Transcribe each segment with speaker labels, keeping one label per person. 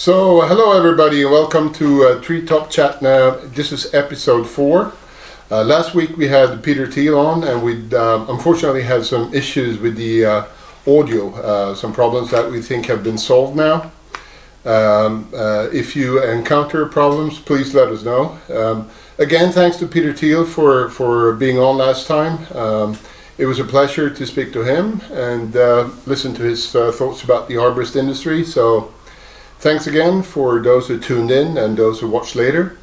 Speaker 1: So, hello everybody, welcome to uh, Treetop Chat. Now, this is episode four. Uh, last week we had Peter Thiel on, and we um, unfortunately had some issues with the uh, audio, uh, some problems that we think have been solved now. Um, uh, if you encounter problems, please let us know. Um, again, thanks to Peter Thiel for, for being on last time. Um, it was a pleasure to speak to him and uh, listen to his thoughts about the arborist industry. So, thanks again for those who tuned in and those who watched later.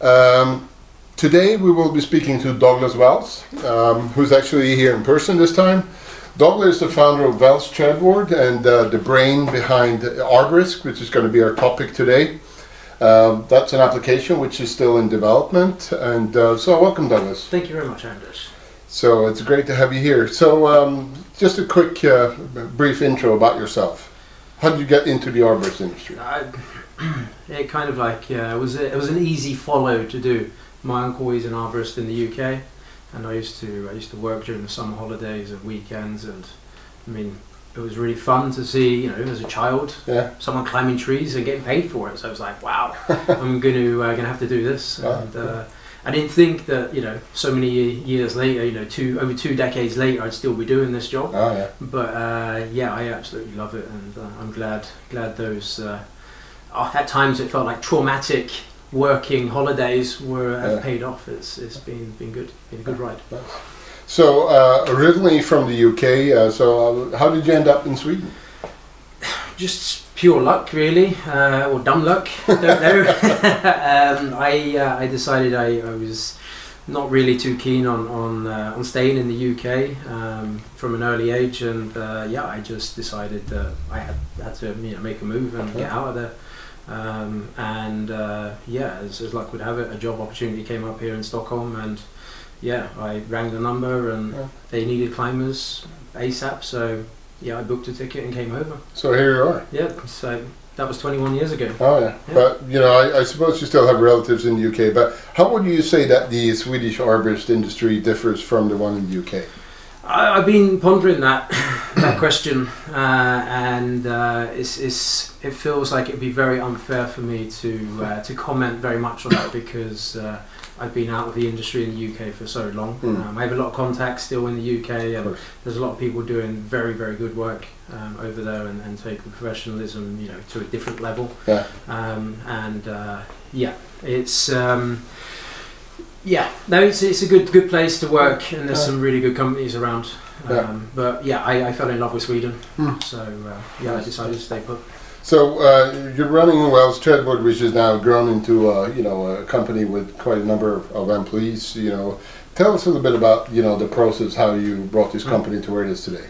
Speaker 1: Um, today we will be speaking to Douglas Wells, um, who's actually here in person this time. Douglas is the founder of Wells Trädvård and uh, the brain behind Arborisk, which is going to be our topic today. Um, that's an application which is still in development. And uh, so, welcome, Douglas.
Speaker 2: Thank you very much, Anders.
Speaker 1: So, it's great to have you here. So, um, just a quick, uh, brief intro about yourself. How did you get into the arborist industry?
Speaker 2: I, it kind of like yeah, it was a, it was an easy follow to do. My uncle is an arborist in the UK, and I used to I used to work during the summer holidays and weekends, and I mean it was really fun to see you know as a child
Speaker 1: Yeah.
Speaker 2: someone climbing trees and getting paid for it. So I was like, wow, I'm going to uh, gonna have to do this. And uh, I didn't think that you know so many years later, you know, two over two decades later, I'd still be doing this job.
Speaker 1: Oh, yeah.
Speaker 2: But uh, yeah, I absolutely love it, and uh, I'm glad glad those. Uh, at times, it felt like traumatic working holidays were have
Speaker 1: Yeah.
Speaker 2: paid off. It's it's been been good, been a good ride.
Speaker 1: So, uh, originally from the UK, uh, so uh, how did you end up in Sweden?
Speaker 2: Just pure luck, really, uh, or dumb luck. Don't know. um, I uh, I decided I, I was not really too keen on on uh, on staying in the UK um, from an early age, and uh, yeah, I just decided that I had had to you know make a move and get out of there. Um, and uh, yeah, as, as luck would have it, a job opportunity came up here in Stockholm, and yeah, I rang the number, and
Speaker 1: Yeah.
Speaker 2: they needed climbers ASAP. So yeah, I booked a ticket and came over.
Speaker 1: So here you are.
Speaker 2: Yeah, so that was 21 years ago.
Speaker 1: Oh yeah.
Speaker 2: Yeah.
Speaker 1: but you know, I, I suppose you still have relatives in the UK. But how would you say that the Swedish arborist industry differs from the one in the UK?
Speaker 2: I, I've been pondering that that question, uh, and uh, it's, it's it feels like it'd be very unfair for me to uh, to comment very much on that because uh, I've been out of the industry in the UK for so long.
Speaker 1: Mm.
Speaker 2: Um, I have a lot of contacts still in the UK, and there's a lot of people doing very very good work um, over there and, and taking professionalism you know to a different level.
Speaker 1: Yeah.
Speaker 2: Um, and uh, yeah, it's. Um, yeah, no, it's, it's a good good place to work, and there's
Speaker 1: Yeah.
Speaker 2: some really good companies around. Um,
Speaker 1: Yeah.
Speaker 2: But yeah, I, I fell in love with Sweden,
Speaker 1: Hmm.
Speaker 2: so uh, yeah, I decided to stay put.
Speaker 1: So uh, you're running Wells Trädvård, which is now grown into uh, you know a company with quite a number of, of employees. You know, tell us a little bit about you know the process, how you brought this
Speaker 2: Mm.
Speaker 1: company to where it is today.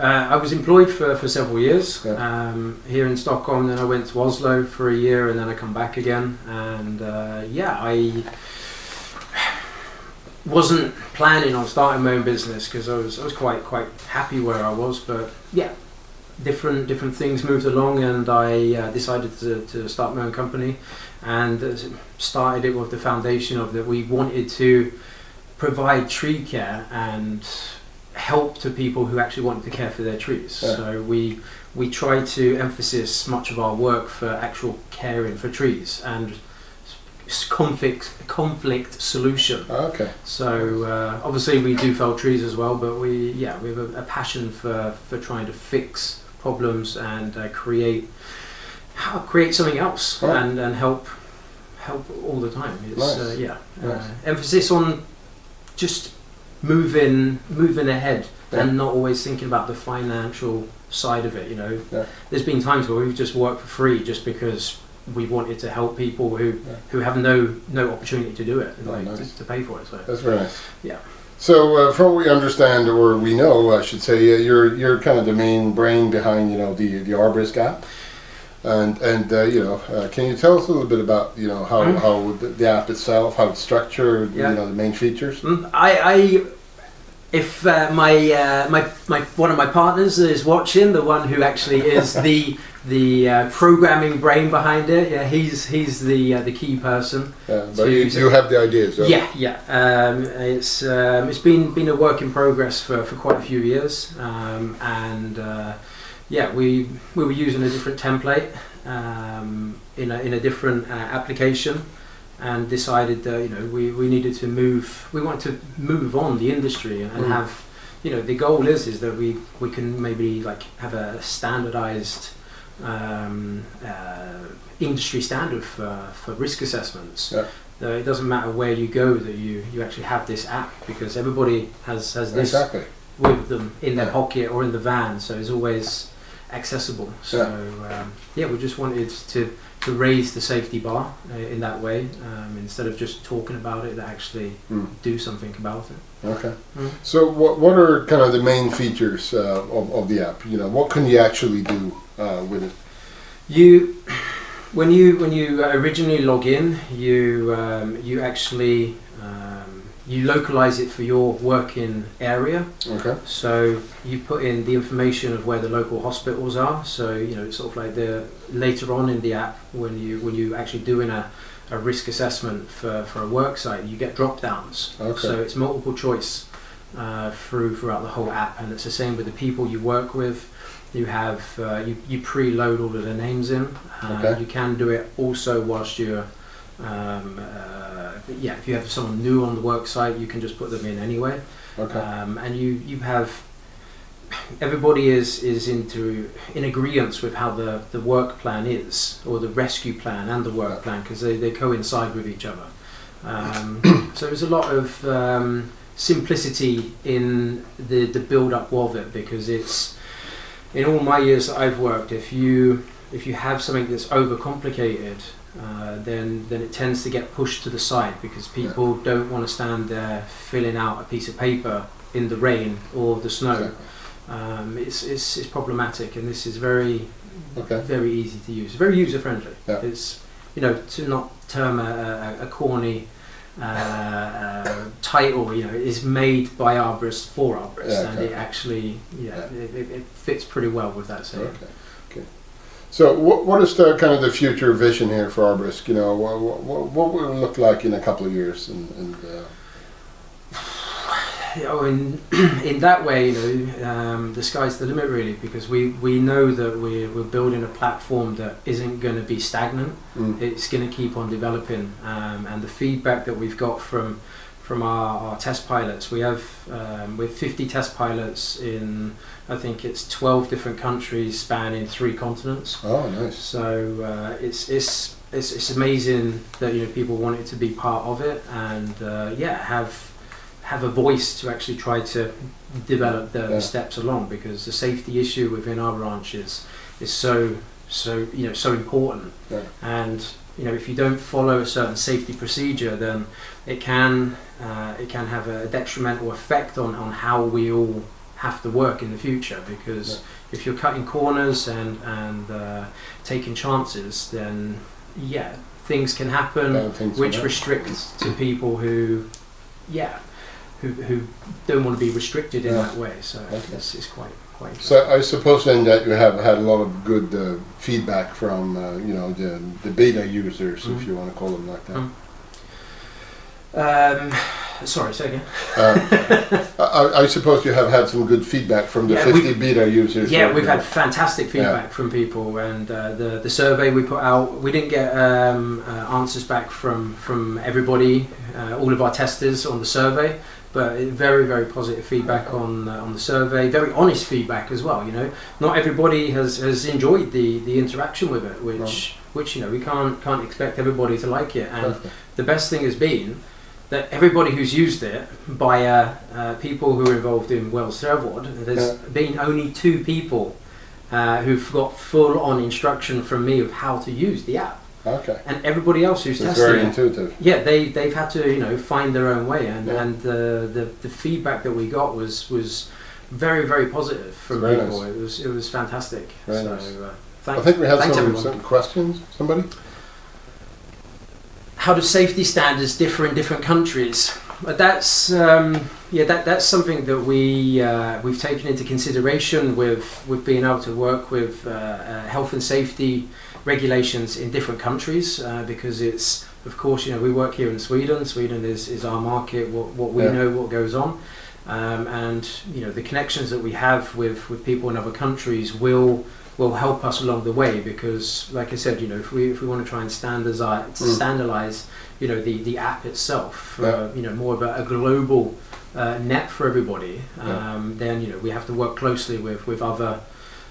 Speaker 2: Uh, I was employed for, for several years
Speaker 1: Yeah.
Speaker 2: um, here in Stockholm. Then I went to Oslo for a year, and then I come back again. And uh, yeah, I wasn't planning on starting my own business because I was I was quite quite happy where I was. But yeah, different different things moved along, and I uh, decided to, to start my own company, and uh, started it with the foundation of that we wanted to provide tree care and help to people who actually wanted to care for their trees.
Speaker 1: Yeah.
Speaker 2: So we we try to emphasize much of our work for actual caring for trees and conflict conflict solution.
Speaker 1: Okay.
Speaker 2: So uh, obviously we do fell trees as well, but we yeah we have a, a passion for for trying to fix problems and uh, create how create something else
Speaker 1: Right.
Speaker 2: and and help help all the time. It's
Speaker 1: Nice.
Speaker 2: uh, yeah
Speaker 1: Nice.
Speaker 2: uh, emphasis on just moving moving ahead
Speaker 1: Yeah.
Speaker 2: and not always thinking about the financial side of it. You know,
Speaker 1: Yeah.
Speaker 2: there's been times where we've just worked for free just because we wanted to help people who
Speaker 1: Yeah.
Speaker 2: who have no no opportunity to do it,
Speaker 1: Oh,
Speaker 2: like
Speaker 1: nice.
Speaker 2: to, to pay for it. So
Speaker 1: That's very nice.
Speaker 2: Yeah.
Speaker 1: So, uh, from what we understand, or we know, I should say, uh, you're you're kind of the main brain behind you know the the Arborist app, and and uh, you know, uh, can you tell us a little bit about you know how,
Speaker 2: Mhm.
Speaker 1: how the, the app itself, how it's structured,
Speaker 2: Yeah.
Speaker 1: you know, the main features.
Speaker 2: Mm, I, I if uh, my, uh, my my one of my partners is watching, the one who actually is the the uh, programming brain behind it, yeah, he's he's the uh, the key person.
Speaker 1: Yeah, but
Speaker 2: So
Speaker 1: you,
Speaker 2: you-
Speaker 1: have the ideas. right?
Speaker 2: Yeah, yeah. Um, it's um, it's been been a work in progress for, for quite a few years, um, and uh, yeah, we we were using a different template um, in a in a different uh, application, and decided that you know we, we needed to move. We wanted to move on the industry and, and
Speaker 1: Mm.
Speaker 2: have you know the goal is is that we we can maybe like have a standardized um, uh, industry standard for, for risk assessments.
Speaker 1: Yeah.
Speaker 2: Uh, it doesn't matter where you go that you, you actually have this app because everybody has, has this
Speaker 1: Exactly.
Speaker 2: with them in their
Speaker 1: Yeah.
Speaker 2: pocket or in the van, so it's always accessible. So um, yeah, we just wanted to, to raise the safety bar uh, in that way um, instead of just talking about it, actually
Speaker 1: Mm.
Speaker 2: do something about it.
Speaker 1: Okay.
Speaker 2: Mm.
Speaker 1: So what what are kind of the main features uh, of, of the app? You know, what can you actually do uh, with it?
Speaker 2: You, when you when you originally log in, you um, you actually um, you localize it for your working area.
Speaker 1: Okay.
Speaker 2: So you put in the information of where the local hospitals are. So you know, it's sort of like the later on in the app when you when you actually doing a, a risk assessment for, for a work site, you get drop downs.
Speaker 1: Okay.
Speaker 2: So it's multiple choice uh, through throughout the whole app, and it's the same with the people you work with. You have uh, you, you preload all of the names in. Uh,
Speaker 1: Okay.
Speaker 2: You can do it also whilst you're um, uh, yeah. If you have someone new on the work site, you can just put them in anyway.
Speaker 1: Okay.
Speaker 2: Um, and you, you have everybody is, is into in agreement with how the, the work plan is or the rescue plan and the work plan because they, they coincide with each other. Um, so there's a lot of um, simplicity in the, the build up of it because it's in all my years that I've worked if you if you have something that's overcomplicated uh, then then it tends to get pushed to the side because people don't want to stand there filling out a piece of paper in the rain or the snow.
Speaker 1: Exactly.
Speaker 2: Um, it's, it's, it's problematic, and this is very
Speaker 1: Okay.
Speaker 2: very easy to use, very user friendly.
Speaker 1: Yeah.
Speaker 2: It's you know to not term a, a, a corny uh, uh, title, you know, is made by arborists for arborists,
Speaker 1: Yeah,
Speaker 2: and it actually yeah,
Speaker 1: Yeah.
Speaker 2: It, it, it fits pretty well with that saying.
Speaker 1: Okay. Okay. So what what is the kind of the future vision here for Arborisk? You know, what what, what will it look like in a couple of years? And, and uh,
Speaker 2: Oh, in in that way, you know, um, the sky's the limit really, because we, we know that we're, we're building a platform that isn't going to be stagnant.
Speaker 1: mm,
Speaker 2: It's going to keep on developing, um, and the feedback that we've got from from our, our test pilots, we have um, with 50 test pilots in I think it's 12 different countries spanning three continents.
Speaker 1: oh, nice.
Speaker 2: So uh, it's it's it's it's amazing that you know people wanted to be part of it and uh, yeah have have a voice to actually try to develop the
Speaker 1: Yeah.
Speaker 2: steps along because the safety issue within our branch is so so you know so important
Speaker 1: Yeah.
Speaker 2: and you know if you don't follow a certain safety procedure then it can uh, it can have a detrimental effect on, on how we all have to work in the future because if you're cutting corners and and uh, taking chances then yeah things can happen which restricts to people who yeah who, who don't want to be restricted in
Speaker 1: Yeah.
Speaker 2: that way so
Speaker 1: Okay.
Speaker 2: it's, it's quite quite
Speaker 1: So I suppose then that you have had a lot of good uh, feedback from uh, you know the the beta users,
Speaker 2: Mm.
Speaker 1: if you want to call them like that.
Speaker 2: Mm. um, sorry say again
Speaker 1: Uh, I, I suppose you have had some good feedback from the
Speaker 2: Yeah,
Speaker 1: 50 beta users.
Speaker 2: Yeah, we've had fantastic feedback from people, and uh, the the survey we put out, we didn't get um, uh, answers back from from everybody, uh, all of our testers on the survey, but very very positive feedback on uh, on the survey, very honest feedback as well. You know, not everybody has, has enjoyed the, the interaction with it, which
Speaker 1: Right.
Speaker 2: which you know we can't can't expect everybody to like it, and
Speaker 1: Perfect.
Speaker 2: the best thing has been that everybody who's used it by uh, uh, people who are involved in Wells Servod, there's
Speaker 1: Yeah.
Speaker 2: been only two people uh, who've got full on instruction from me of how to use the app.
Speaker 1: Okay.
Speaker 2: And everybody else who's
Speaker 1: So it's
Speaker 2: testing
Speaker 1: very
Speaker 2: it,
Speaker 1: intuitive.
Speaker 2: yeah, they, they've had to, you know, find their own way. And,
Speaker 1: Yeah.
Speaker 2: and the, the, the feedback that we got was, was very, very positive from
Speaker 1: Very
Speaker 2: people.
Speaker 1: nice.
Speaker 2: It was, it was fantastic.
Speaker 1: Very
Speaker 2: so,
Speaker 1: nice.
Speaker 2: uh,
Speaker 1: I think we have some,
Speaker 2: everyone.
Speaker 1: some questions. Somebody?
Speaker 2: how do safety standards differ in different countries? But that's um, yeah, that, that's something that we uh, we've taken into consideration with with being able to work with uh, uh, health and safety regulations in different countries uh, because it's of course you know we work here in Sweden. Sweden is, is our market. What, what we
Speaker 1: Yeah.
Speaker 2: know what goes on. um, and you know the connections that we have with, with people in other countries will will help us along the way because, like I said, you know, if we if we want to try and standardize
Speaker 1: Mm.
Speaker 2: standardize, you know, the, the app itself,
Speaker 1: Yeah.
Speaker 2: uh, you know, more of a, a global uh, net for everybody,
Speaker 1: Yeah.
Speaker 2: um, then you know we have to work closely with with other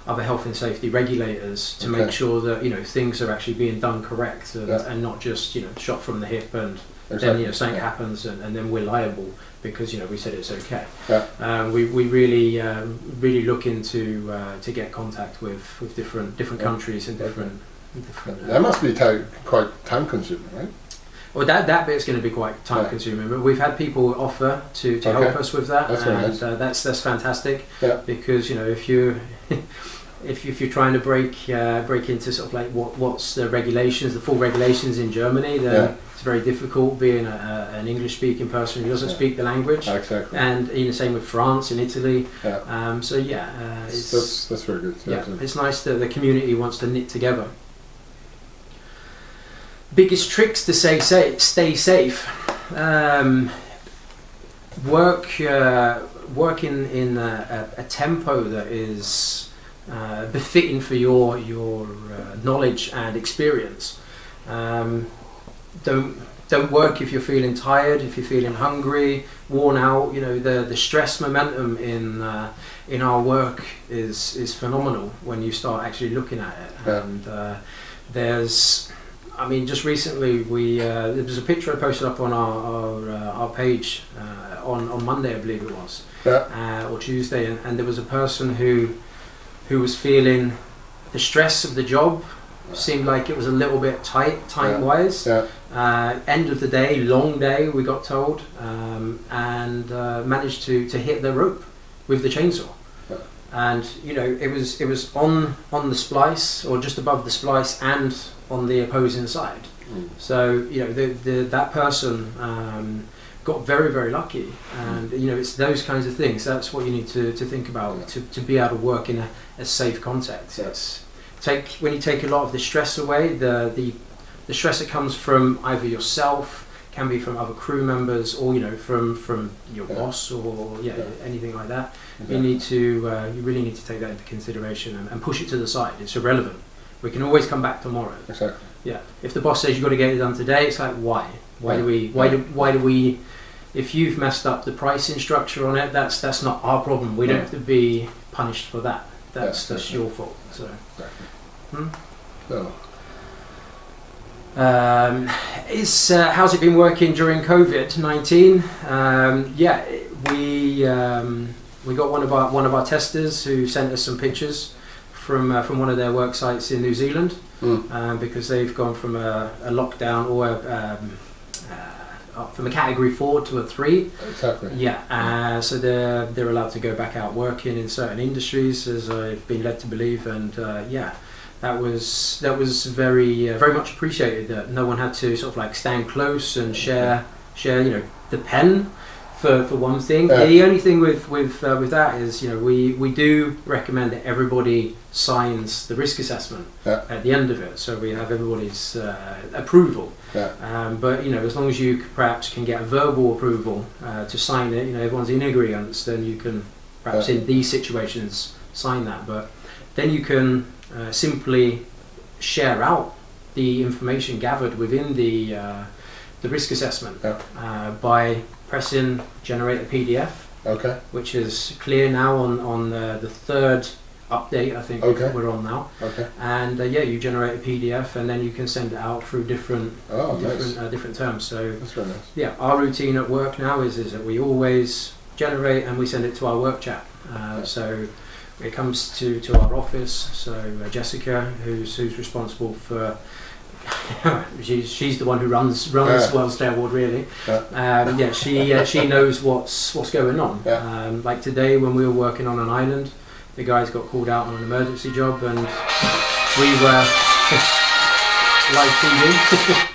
Speaker 2: other health and safety regulators to
Speaker 1: Okay.
Speaker 2: make sure that you know things are actually being done correct and,
Speaker 1: Yeah.
Speaker 2: and not just you know shot from the hip and then
Speaker 1: Exactly.
Speaker 2: you know something
Speaker 1: Yeah.
Speaker 2: happens and, and then we're liable because you know we said it's okay.
Speaker 1: Yeah.
Speaker 2: Um, we, we really um, really look into uh, to get contact with, with different different countries and different. different uh,
Speaker 1: That must be quite time consuming, right?
Speaker 2: well, that that bit's going to be quite time
Speaker 1: Yeah.
Speaker 2: consuming, but we've had people offer to, to
Speaker 1: Okay.
Speaker 2: help us with that,
Speaker 1: That's
Speaker 2: and
Speaker 1: nice.
Speaker 2: uh, that's that's fantastic.
Speaker 1: Yeah.
Speaker 2: Because you know if you if, if you're trying to break uh, break into sort of like what what's the regulations, the full regulations in Germany, then
Speaker 1: Yeah.
Speaker 2: it's very difficult being a, a, an English speaking person who doesn't
Speaker 1: Yeah.
Speaker 2: speak the language.
Speaker 1: Exactly.
Speaker 2: And you know, same with France and Italy.
Speaker 1: Yeah.
Speaker 2: Um, so yeah, uh, it's
Speaker 1: That's that's very good.
Speaker 2: yeah,
Speaker 1: Absolutely.
Speaker 2: it's nice that the community wants to knit together. Biggest tricks to say, say stay safe. Um, work uh, work in, in a, a, a tempo that is uh, befitting for your your uh, knowledge and experience. Um, don't don't work if you're feeling tired, if you're feeling hungry, worn out. You know the the stress momentum in uh, in our work is is phenomenal when you start actually looking at it.
Speaker 1: Yeah.
Speaker 2: And uh, there's, I mean, just recently we uh, there was a picture I posted up on our our, uh, our page uh, on on Monday, I believe it was,
Speaker 1: Yeah.
Speaker 2: uh, or Tuesday, and, and there was a person who who was feeling the stress of the job. Seemed like it was a little bit tight time wise.
Speaker 1: Yeah.
Speaker 2: Uh, end of the day, long day, we got told, um, and uh, managed to, to hit the rope with the chainsaw.
Speaker 1: Yeah.
Speaker 2: And you know, it was it was on on the splice or just above the splice and on the opposing side.
Speaker 1: Mm.
Speaker 2: So you know, the, the that person um, got very very lucky, and you know, it's those kinds of things. That's what you need to, to think about
Speaker 1: Yeah.
Speaker 2: to, to be able to work in a, a safe context. It's take when you take a lot of the stress away, the the the stress that comes from either yourself, can be from other crew members, or you know from from your
Speaker 1: Yeah.
Speaker 2: boss or yeah,
Speaker 1: Yeah.
Speaker 2: anything like that.
Speaker 1: Okay.
Speaker 2: You need to uh, you really need to take that into consideration and, and push it to the side. It's irrelevant. We can always come back tomorrow.
Speaker 1: Exactly.
Speaker 2: Yeah. If the boss says you've got to get it done today, it's like why? Why do we? Why
Speaker 1: Yeah.
Speaker 2: do? Why do we? If you've messed up the pricing structure on it, that's that's not our problem. We don't have to be punished for that. That's
Speaker 1: Yeah,
Speaker 2: that's your fault. So. Hmm?
Speaker 1: No.
Speaker 2: Um, is uh, how's it been working during COVID nineteen? Um, yeah, we um, we got one of our one of our testers who sent us some pictures from uh, from one of their work sites in New Zealand
Speaker 1: Mm.
Speaker 2: um, because they've gone from a, a lockdown or a, um, uh, from a category four to a three.
Speaker 1: Exactly.
Speaker 2: Yeah, uh, so they're they're allowed to go back out working in certain industries, as I've been led to believe, and uh, yeah, that was that was very uh, very much appreciated. That no one had to sort of like stand close and share share you know the pen for, for one thing.
Speaker 1: Yeah.
Speaker 2: The only thing with with uh, with that is you know we we do recommend that everybody signs the risk assessment
Speaker 1: Yeah.
Speaker 2: at the end of it, so we have everybody's uh, approval.
Speaker 1: Yeah.
Speaker 2: Um, but you know, as long as you perhaps can get a verbal approval uh, to sign it, you know, everyone's in agreement, then you can perhaps in these situations sign that. But then you can uh, simply share out the information gathered within the uh, the risk assessment
Speaker 1: Yeah.
Speaker 2: Uh, by pressing generate a PDF,
Speaker 1: Okay.
Speaker 2: which is clear now on on the, the third update. I think
Speaker 1: Okay.
Speaker 2: we're on now,
Speaker 1: Okay.
Speaker 2: and uh, yeah, you generate a PDF, and then you can send it out through different
Speaker 1: Oh,
Speaker 2: different
Speaker 1: nice.
Speaker 2: uh, different terms. So
Speaker 1: That's very nice.
Speaker 2: yeah, our routine at work now is is that we always generate and we send it to our work chat. Uh, so it comes to, to our office. So uh, Jessica, who's who's responsible for. she's, she's the one who runs runs
Speaker 1: Yeah.
Speaker 2: World Stair Ward really.
Speaker 1: Yeah.
Speaker 2: Um, yeah, she uh, she knows what's what's going on.
Speaker 1: Yeah.
Speaker 2: Um, like today when we were working on an island, the guys got called out on an emergency job and we were live TV.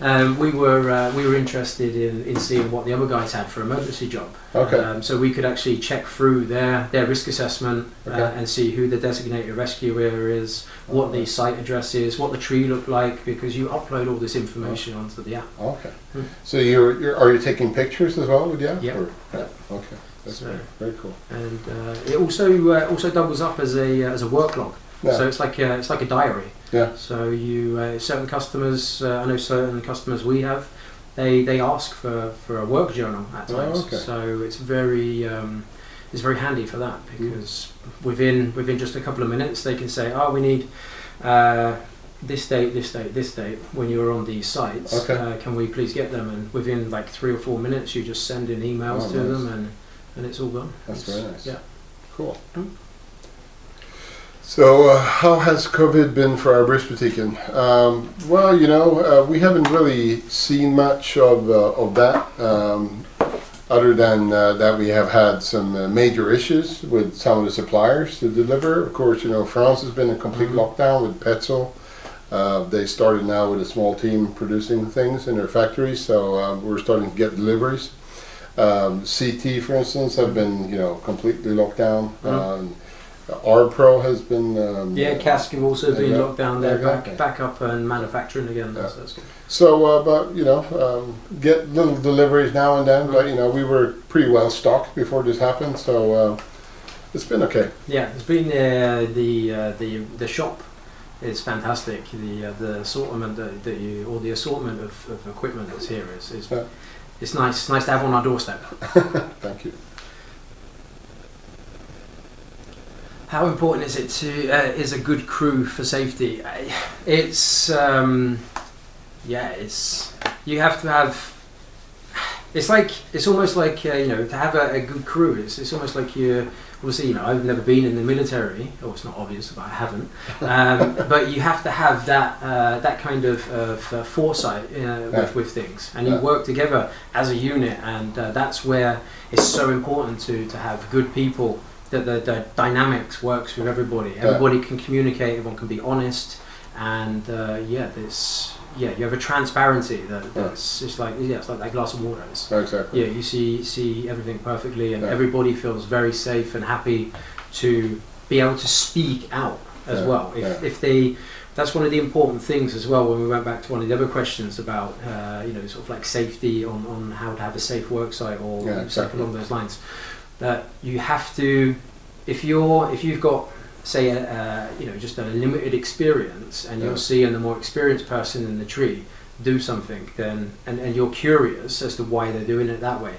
Speaker 2: um, we were uh, we were interested in, in seeing what the other guys had for emergency job.
Speaker 1: Okay.
Speaker 2: Um, so we could actually check through their their risk assessment uh,
Speaker 1: Okay.
Speaker 2: and see who the designated rescuer is, what the site address is, what the tree looked like, because you upload all this information onto the app.
Speaker 1: Okay.
Speaker 2: Hmm.
Speaker 1: So you're, you're are you taking pictures as well with the app?
Speaker 2: Yeah.
Speaker 1: Or- yeah. Okay. That's
Speaker 2: So-
Speaker 1: very, very cool.
Speaker 2: and uh, it also uh, also doubles up as a uh, as a work log.
Speaker 1: Yeah.
Speaker 2: So it's like a, it's like a diary.
Speaker 1: Yeah.
Speaker 2: So you uh, certain customers, uh, I know certain customers we have, they they ask for, for a work journal at times.
Speaker 1: Oh,
Speaker 2: times.
Speaker 1: okay.
Speaker 2: So it's very um, it's very handy for that
Speaker 1: Mm.
Speaker 2: because within within just a couple of minutes they can say, oh, we need. Uh, this date, this date, this date. When you're on these sites,
Speaker 1: Okay.
Speaker 2: uh, can we please get them? And within like three or four minutes, you just send in emails
Speaker 1: Oh,
Speaker 2: to
Speaker 1: nice.
Speaker 2: them, and and it's all gone.
Speaker 1: That's
Speaker 2: It's-
Speaker 1: very nice.
Speaker 2: Yeah.
Speaker 1: Cool.
Speaker 2: Mm.
Speaker 1: So, uh, how has COVID been for our Brisbane? Um, well, you know, uh, we haven't really seen much of, uh, of that, um, other than uh, that we have had some uh, major issues with some of the suppliers to deliver. Of course, you know, France has been in complete
Speaker 2: Mhm.
Speaker 1: lockdown with Petzl. Uh, they started now with a small team producing things in their factories, so uh, we're starting to get deliveries. Um, CT, for instance, have been, you know, completely locked down.
Speaker 2: Mhm.
Speaker 1: Um, Pro has been. Um,
Speaker 2: Yeah, Kask have also been
Speaker 1: Yeah,
Speaker 2: locked down. They're back, back up and manufacturing again. That's, that's good.
Speaker 1: So, uh, but you know, um, get little deliveries now and then. But you know, we were pretty well stocked before this happened, so uh, it's been okay.
Speaker 2: Yeah, it's been uh, the uh, the the shop is fantastic. The uh, the assortment that, that you or the assortment of, of equipment that's here is, is
Speaker 1: Yeah.
Speaker 2: it's nice nice to have on our doorstep.
Speaker 1: Thank you.
Speaker 2: How important is it to uh, is a good crew for safety? It's um, yeah, it's you have to have. It's like it's almost like uh, you know to have a, a good crew. It's it's almost like you obviously you know I've never been in the military. Oh, it's not obvious, but I haven't. Um, but you have to have that uh, that kind of, of uh, foresight uh,
Speaker 1: Yeah.
Speaker 2: with, with things, and you work together as a unit, and uh, that's where it's so important to to have good people that the, the dynamics works with everybody. Everybody can communicate. Everyone can be honest, and uh, yeah, there's yeah, you have a transparency that, that's just like yeah, it's like that glass of water. It's,
Speaker 1: Exactly.
Speaker 2: yeah, you see see everything perfectly, and
Speaker 1: Yeah.
Speaker 2: everybody feels very safe and happy to be able to speak out as
Speaker 1: Yeah,
Speaker 2: well. If
Speaker 1: yeah.
Speaker 2: if they that's one of the important things as well when we went back to one of the other questions about uh, you know sort of like safety on, on how to have a safe work site or
Speaker 1: Yeah, exactly.
Speaker 2: along those lines that you have to if you're if you've got say a, uh, you know just a limited experience and
Speaker 1: Yeah.
Speaker 2: you're seeing the more experienced person in the tree do something then and, and you're curious as to why they're doing it that way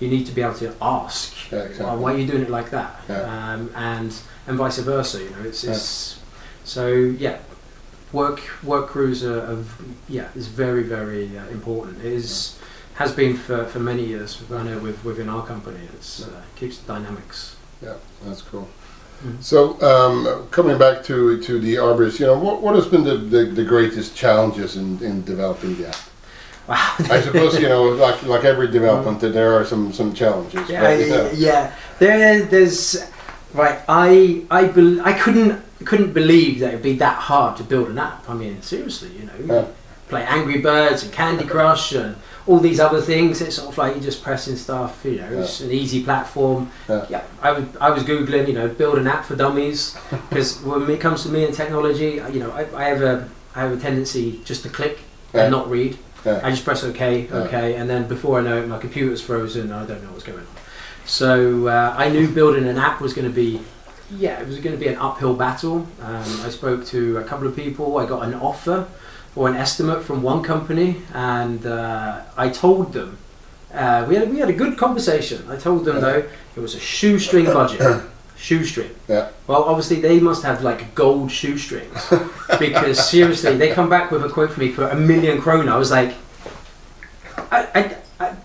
Speaker 2: you need to be able to ask
Speaker 1: Yeah,
Speaker 2: why,
Speaker 1: exactly.
Speaker 2: why are you doing it like that
Speaker 1: Yeah.
Speaker 2: um, and and vice versa you know it's, it's so yeah work work crews are, are yeah is very very uh, important it is has been for, for many years I know with, within our company it uh, keeps the dynamics
Speaker 1: Yeah, that's cool.
Speaker 2: Mhm.
Speaker 1: So, um, coming back to to the Arbors, you know, what, what has been the, the, the greatest challenges in, in developing the app?
Speaker 2: wow
Speaker 1: I suppose you know, like like every development, that there are some some challenges.
Speaker 2: Yeah,
Speaker 1: but,
Speaker 2: yeah, yeah. There, there's right. I, I, bel I couldn't, couldn't believe that it'd be that hard to build an app. I mean, seriously, you know,
Speaker 1: Yeah.
Speaker 2: Play Angry Birds and Candy Crush and all these other things. It's sort of like you're just pressing stuff. You know, it's an easy platform.
Speaker 1: Yeah.
Speaker 2: I was, I was googling, you know, build an app for dummies because when it comes to me and technology, you know, I, I have a, I have a tendency just to click
Speaker 1: Yeah.
Speaker 2: and not read.
Speaker 1: Yeah.
Speaker 2: I just press OK,
Speaker 1: Yeah.
Speaker 2: OK, and then before I know it, my computer's frozen. I don't know what's going on. So uh, I knew building an app was going to be, yeah, it was going to be an uphill battle. Um, I spoke to a couple of people. I got an offer or an estimate from one company, and uh, I told them. Uh, we had we had a good conversation. I told them
Speaker 1: Yeah.
Speaker 2: though it was a shoestring budget. shoestring.
Speaker 1: Yeah.
Speaker 2: Well, obviously they must have like gold shoestrings because seriously, they come back with a quote for me for a million krona. I was like, I, I, I,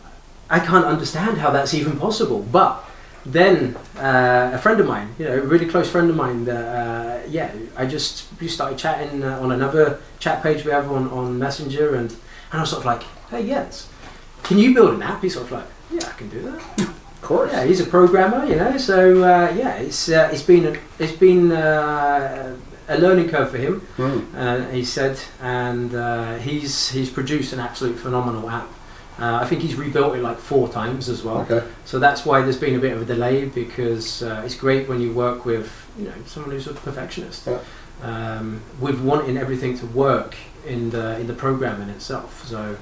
Speaker 2: I can't understand how that's even possible. But then uh, a friend of mine, you know, a really close friend of mine, that, uh, yeah, I just we started chatting uh, on another chat page we have on, on Messenger, and, and I was sort of like, hey, yes, can you build an app? He's sort of like, yeah, I can do that.
Speaker 1: Of course.
Speaker 2: Yeah, he's a programmer, you know. So uh, yeah, it's uh, it's been a, it's been uh, a learning curve for him. Uh, he said, and uh, he's he's produced an absolute phenomenal app. Uh, I think he's rebuilt it like four times as well.
Speaker 1: Okay.
Speaker 2: So that's why there's been a bit of a delay because uh, it's great when you work with you know someone who's a perfectionist,
Speaker 1: Yeah.
Speaker 2: um, with wanting everything to work in the in the program in itself. So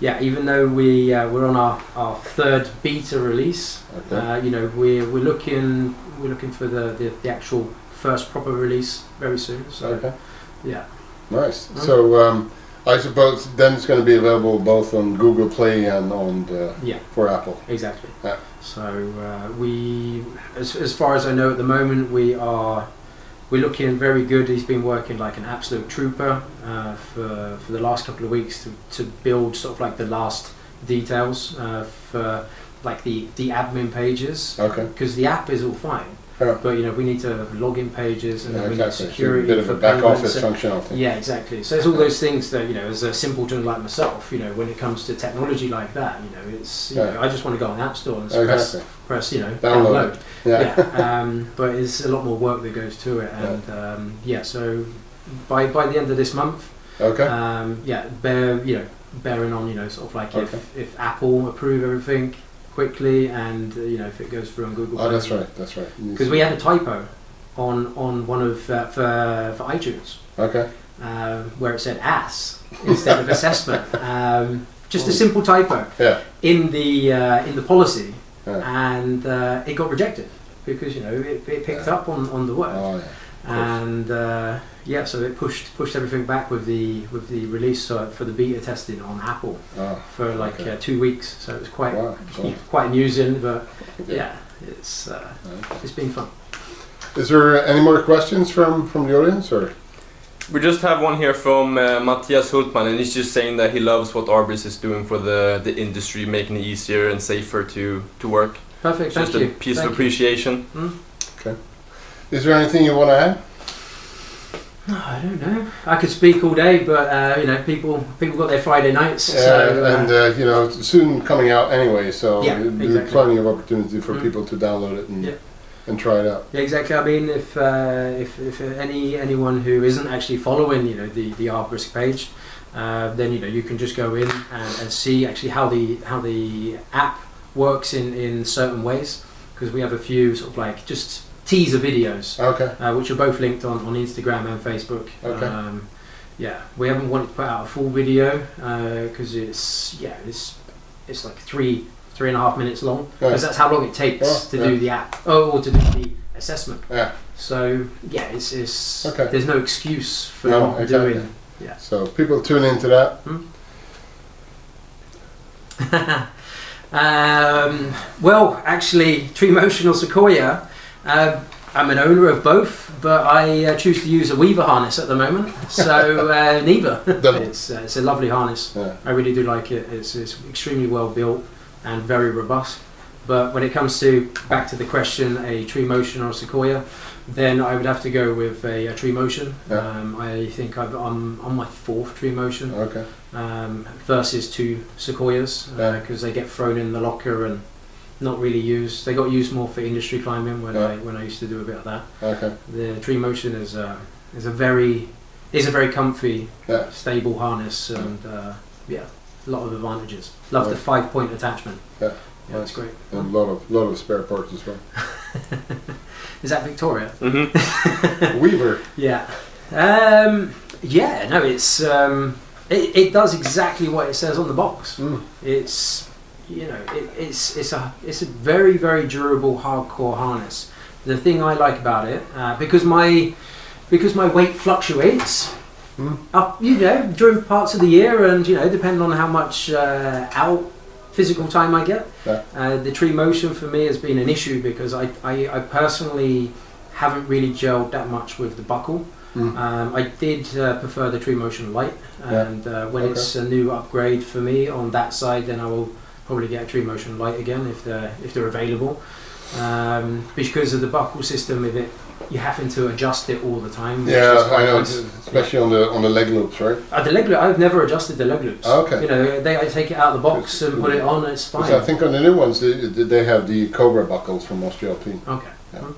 Speaker 2: yeah, even though we uh, we're on our, our third beta release,
Speaker 1: Okay.
Speaker 2: uh, you know, we're we're looking we're looking for the, the, the actual first proper release very soon. So
Speaker 1: okay.
Speaker 2: yeah,
Speaker 1: Nice. So um, I suppose then it's going to be available both on Google Play and on the,
Speaker 2: yeah,
Speaker 1: for Apple.
Speaker 2: exactly.
Speaker 1: Yeah.
Speaker 2: So uh, we, as, as far as I know at the moment, we are we're looking very good. He's been working like an absolute trooper uh, for for the last couple of weeks to, to build sort of like the last details uh, for like the the admin pages
Speaker 1: Okay.
Speaker 2: because the app is all fine.
Speaker 1: Yeah.
Speaker 2: But you know we need to have login pages and
Speaker 1: Yeah,
Speaker 2: then we
Speaker 1: exactly.
Speaker 2: need
Speaker 1: So
Speaker 2: security
Speaker 1: a bit of back office functionality.
Speaker 2: yeah, exactly. So it's all those things that you know, as a simpleton like myself, you know, when it comes to technology like that, you know, it's you
Speaker 1: Yeah.
Speaker 2: know, I just want to go on the app store and press,
Speaker 1: Exactly.
Speaker 2: press, you know,
Speaker 1: Download
Speaker 2: download.
Speaker 1: Yeah.
Speaker 2: Yeah. um, but it's a lot more work that goes to it, and um, yeah. So by by the end of this month,
Speaker 1: Okay.
Speaker 2: um, yeah, bear you know, bearing on you know, sort of like
Speaker 1: Okay.
Speaker 2: if if Apple approve everything quickly, and uh, you know, if it goes through on Google.
Speaker 1: oh, that's right. That's right.
Speaker 2: Because we had a typo on on one of uh, for for iTunes
Speaker 1: Okay.
Speaker 2: um, where it said ass instead of assessment. Um, just a simple typo
Speaker 1: Yeah.
Speaker 2: in the uh, in the policy,
Speaker 1: Yeah.
Speaker 2: and uh, it got rejected because you know it, it picked
Speaker 1: Yeah.
Speaker 2: up on, on the word,
Speaker 1: Oh, yeah.
Speaker 2: And uh, yeah, so it pushed pushed everything back with the with the release uh, for the beta testing on Apple
Speaker 1: Oh,
Speaker 2: for like
Speaker 1: Okay.
Speaker 2: uh, two weeks. So it was quite
Speaker 1: wow. Cool.
Speaker 2: quite amusing, but
Speaker 1: Yeah.
Speaker 2: yeah, it's uh,
Speaker 1: Okay.
Speaker 2: it's been fun.
Speaker 1: Is there any more questions from from the audience or?
Speaker 3: We just have one here from uh, Matthias Hultman, and he's just saying that he loves what Arbis is doing for the, the industry, making it easier and safer to, to work.
Speaker 2: Perfect, thank you.
Speaker 3: just a piece
Speaker 2: Thank
Speaker 3: of
Speaker 2: you.
Speaker 3: appreciation.
Speaker 1: Is there anything you want to add?
Speaker 2: No, I don't know. I could speak all day, but uh, you know, people people got their Friday nights.
Speaker 1: Yeah,
Speaker 2: so, uh,
Speaker 1: and uh, you know, it's soon coming out anyway, so
Speaker 2: Yeah, exactly.
Speaker 1: plenty of opportunity for
Speaker 2: Mm.
Speaker 1: people to download it and
Speaker 2: Yeah.
Speaker 1: and try it out.
Speaker 2: yeah, exactly. I mean, if uh, if, if any anyone who isn't actually following, you know, the the Arborisk page, uh, then you know you can just go in and, and see actually how the how the app works in in certain ways because we have a few sort of like just teaser videos
Speaker 1: Okay.
Speaker 2: uh, which are both linked on, on Instagram and Facebook.
Speaker 1: Okay.
Speaker 2: Um, yeah, we haven't wanted to put out a full video because it's yeah it's it's like three three and a half minutes long
Speaker 1: Yeah.
Speaker 2: because that's how long it takes
Speaker 1: Oh,
Speaker 2: to
Speaker 1: yeah.
Speaker 2: do the app oh or to do the assessment.
Speaker 1: Yeah.
Speaker 2: So yeah, it's, it's
Speaker 1: Okay.
Speaker 2: there's no excuse for
Speaker 1: No,
Speaker 2: not
Speaker 1: exactly.
Speaker 2: doing. Yeah.
Speaker 1: So people tune into that.
Speaker 2: um, well, actually, Tree Motion or Sequoia, uh, I'm an owner of both, but I uh, choose to use a Weaver harness at the moment. So uh, neither. It's, uh, it's a lovely harness.
Speaker 1: Yeah.
Speaker 2: I really do like it. It's, it's extremely well built and very robust. But when it comes to back to the question, a Tree Motion or a Sequoia, then I would have to go with a, a Tree Motion.
Speaker 1: Yeah.
Speaker 2: Um, I think I've, I'm on my fourth Tree Motion
Speaker 1: Okay.
Speaker 2: um, versus two sequoias
Speaker 1: Yeah.
Speaker 2: because they get thrown in the locker and not really used. They got used more for industry climbing when
Speaker 1: Yeah.
Speaker 2: I when I used to do a bit of that.
Speaker 1: Okay.
Speaker 2: The Tree Motion is a is a very is a very comfy,
Speaker 1: Yeah.
Speaker 2: stable harness and uh, yeah, a lot of advantages. Love the five point attachment.
Speaker 1: Yeah.
Speaker 2: yeah, it's great.
Speaker 1: And a lot of lot of spare parts as well.
Speaker 2: Is that Victoria?
Speaker 3: hmm
Speaker 1: Weaver.
Speaker 2: Yeah. Um, yeah. No, it's um, it, it does exactly what it says on the box.
Speaker 1: Mm.
Speaker 2: It's you know it, it's it's a it's a very very durable hardcore harness. The thing I like about it uh, because my because my weight fluctuates
Speaker 1: Mm.
Speaker 2: up you know during parts of the year and you know depending on how much uh, out physical time I get.
Speaker 1: Yeah.
Speaker 2: Uh, the tree motion for me has been an issue because I, I, I personally haven't really gelled that much with the buckle.
Speaker 1: Mm.
Speaker 2: Um, I did uh, prefer the Tree Motion Light,
Speaker 1: Yeah.
Speaker 2: and uh, when
Speaker 1: Okay.
Speaker 2: it's a new upgrade for me on that side, then I will probably get a Tree Motion Light again if they're if they're available. Um, because of the buckle system, if it you're having to adjust it all the time.
Speaker 1: Yeah, I know,
Speaker 2: nice.
Speaker 1: especially on the on the leg loops, right?
Speaker 2: Uh, the leg loop, I've never adjusted the leg loops.
Speaker 1: Okay.
Speaker 2: You know, they I take it out of the box and put it on. It's fine.
Speaker 1: I think on the new ones they, they have the Cobra buckles from AustriAlpin
Speaker 2: Okay.
Speaker 1: Yeah.
Speaker 2: Hmm.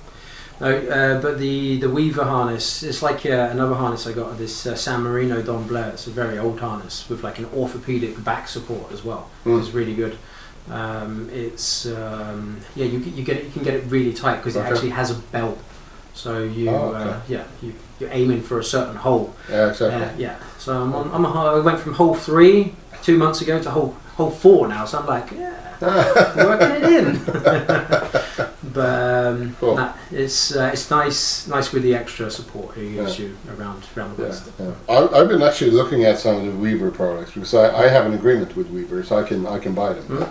Speaker 2: No, uh, but the the Weaver harness, it's like uh, another harness I got. This uh, San Marino Don Blair. It's a very old harness with like an orthopedic back support as well.
Speaker 1: Mm.
Speaker 2: It's really good. Um, it's um, yeah, you, get- you get it, you can get it really tight because
Speaker 1: Okay.
Speaker 2: it actually has a belt. So you
Speaker 1: Oh, okay.
Speaker 2: uh, yeah you, you're aiming for a certain hole.
Speaker 1: Yeah, exactly.
Speaker 2: Uh, yeah. So I'm on, I'm a, I went from hole three two months ago to hole hole four now. So I'm like, yeah, working it in. but um,
Speaker 1: Cool.
Speaker 2: nah, it's uh, it's nice nice with the extra support he gives
Speaker 1: Yeah.
Speaker 2: you around around the
Speaker 1: Yeah,
Speaker 2: West.
Speaker 1: yeah. I, I've been actually looking at some of the Weaver products because I, I have an agreement with Weaver, so I can I can buy them.
Speaker 2: Mm.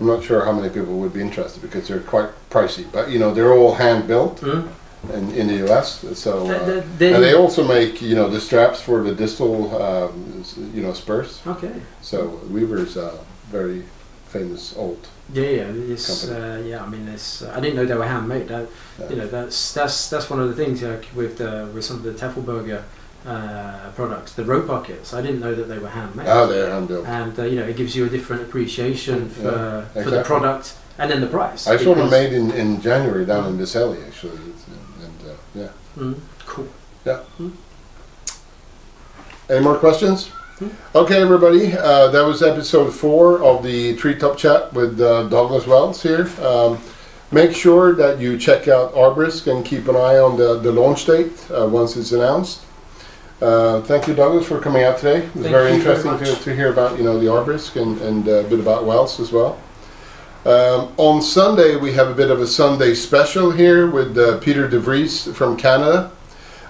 Speaker 1: I'm not sure how many people would be interested because they're quite pricey, but you know they're all hand built
Speaker 2: Mm.
Speaker 1: in, in the US. So uh,
Speaker 2: the- the-
Speaker 1: and they also make you know the straps for the distal um, you know spurs.
Speaker 2: okay.
Speaker 1: So Weaver's uh, very famous old.
Speaker 2: Yeah, yeah, it's uh, yeah. I mean, it's. Uh, I didn't know they were handmade. That,
Speaker 1: Yeah.
Speaker 2: You know, that's that's that's one of the things like, with the with some of the Teufelberger uh, products, the rope buckets. I didn't know that they were handmade.
Speaker 1: Ah, they're hand built.
Speaker 2: and uh, you know, it gives you a different appreciation for
Speaker 1: Yeah,
Speaker 2: for the product and then the price.
Speaker 1: I saw them made in, in January down in Vicelli actually, It's, uh, and uh, yeah.
Speaker 2: Mm, cool.
Speaker 1: Any more questions? Okay, everybody. Uh, that was episode four of the Treetop Chat with uh, Douglas Wells here. Um, make sure that you check out Arborisk and keep an eye on the, the launch date uh, once it's announced. Uh, thank you, Douglas, for coming out today. It was
Speaker 2: Thank
Speaker 1: very
Speaker 2: you very
Speaker 1: interesting to, to hear about you know the Arborisk and, and uh, a bit about Wells as well. Um, on Sunday, we have a bit of a Sunday special here with uh, Peter DeVries from Canada.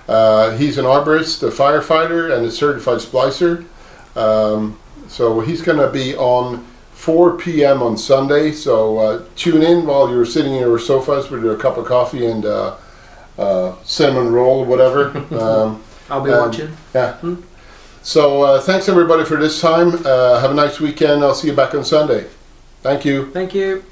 Speaker 1: Uh, he's an arborist, a firefighter, and a certified splicer. Um, so he's going to be on 4 p.m. on Sunday. So uh, tune in while you're sitting in your sofas with a cup of coffee and uh, uh, cinnamon roll or whatever. um,
Speaker 2: I'll be
Speaker 1: Um,
Speaker 2: watching.
Speaker 1: yeah.
Speaker 2: Hmm.
Speaker 1: So uh, thanks everybody for this time. Uh, have a nice weekend. I'll see you back on Sunday. Thank you.
Speaker 2: Thank you.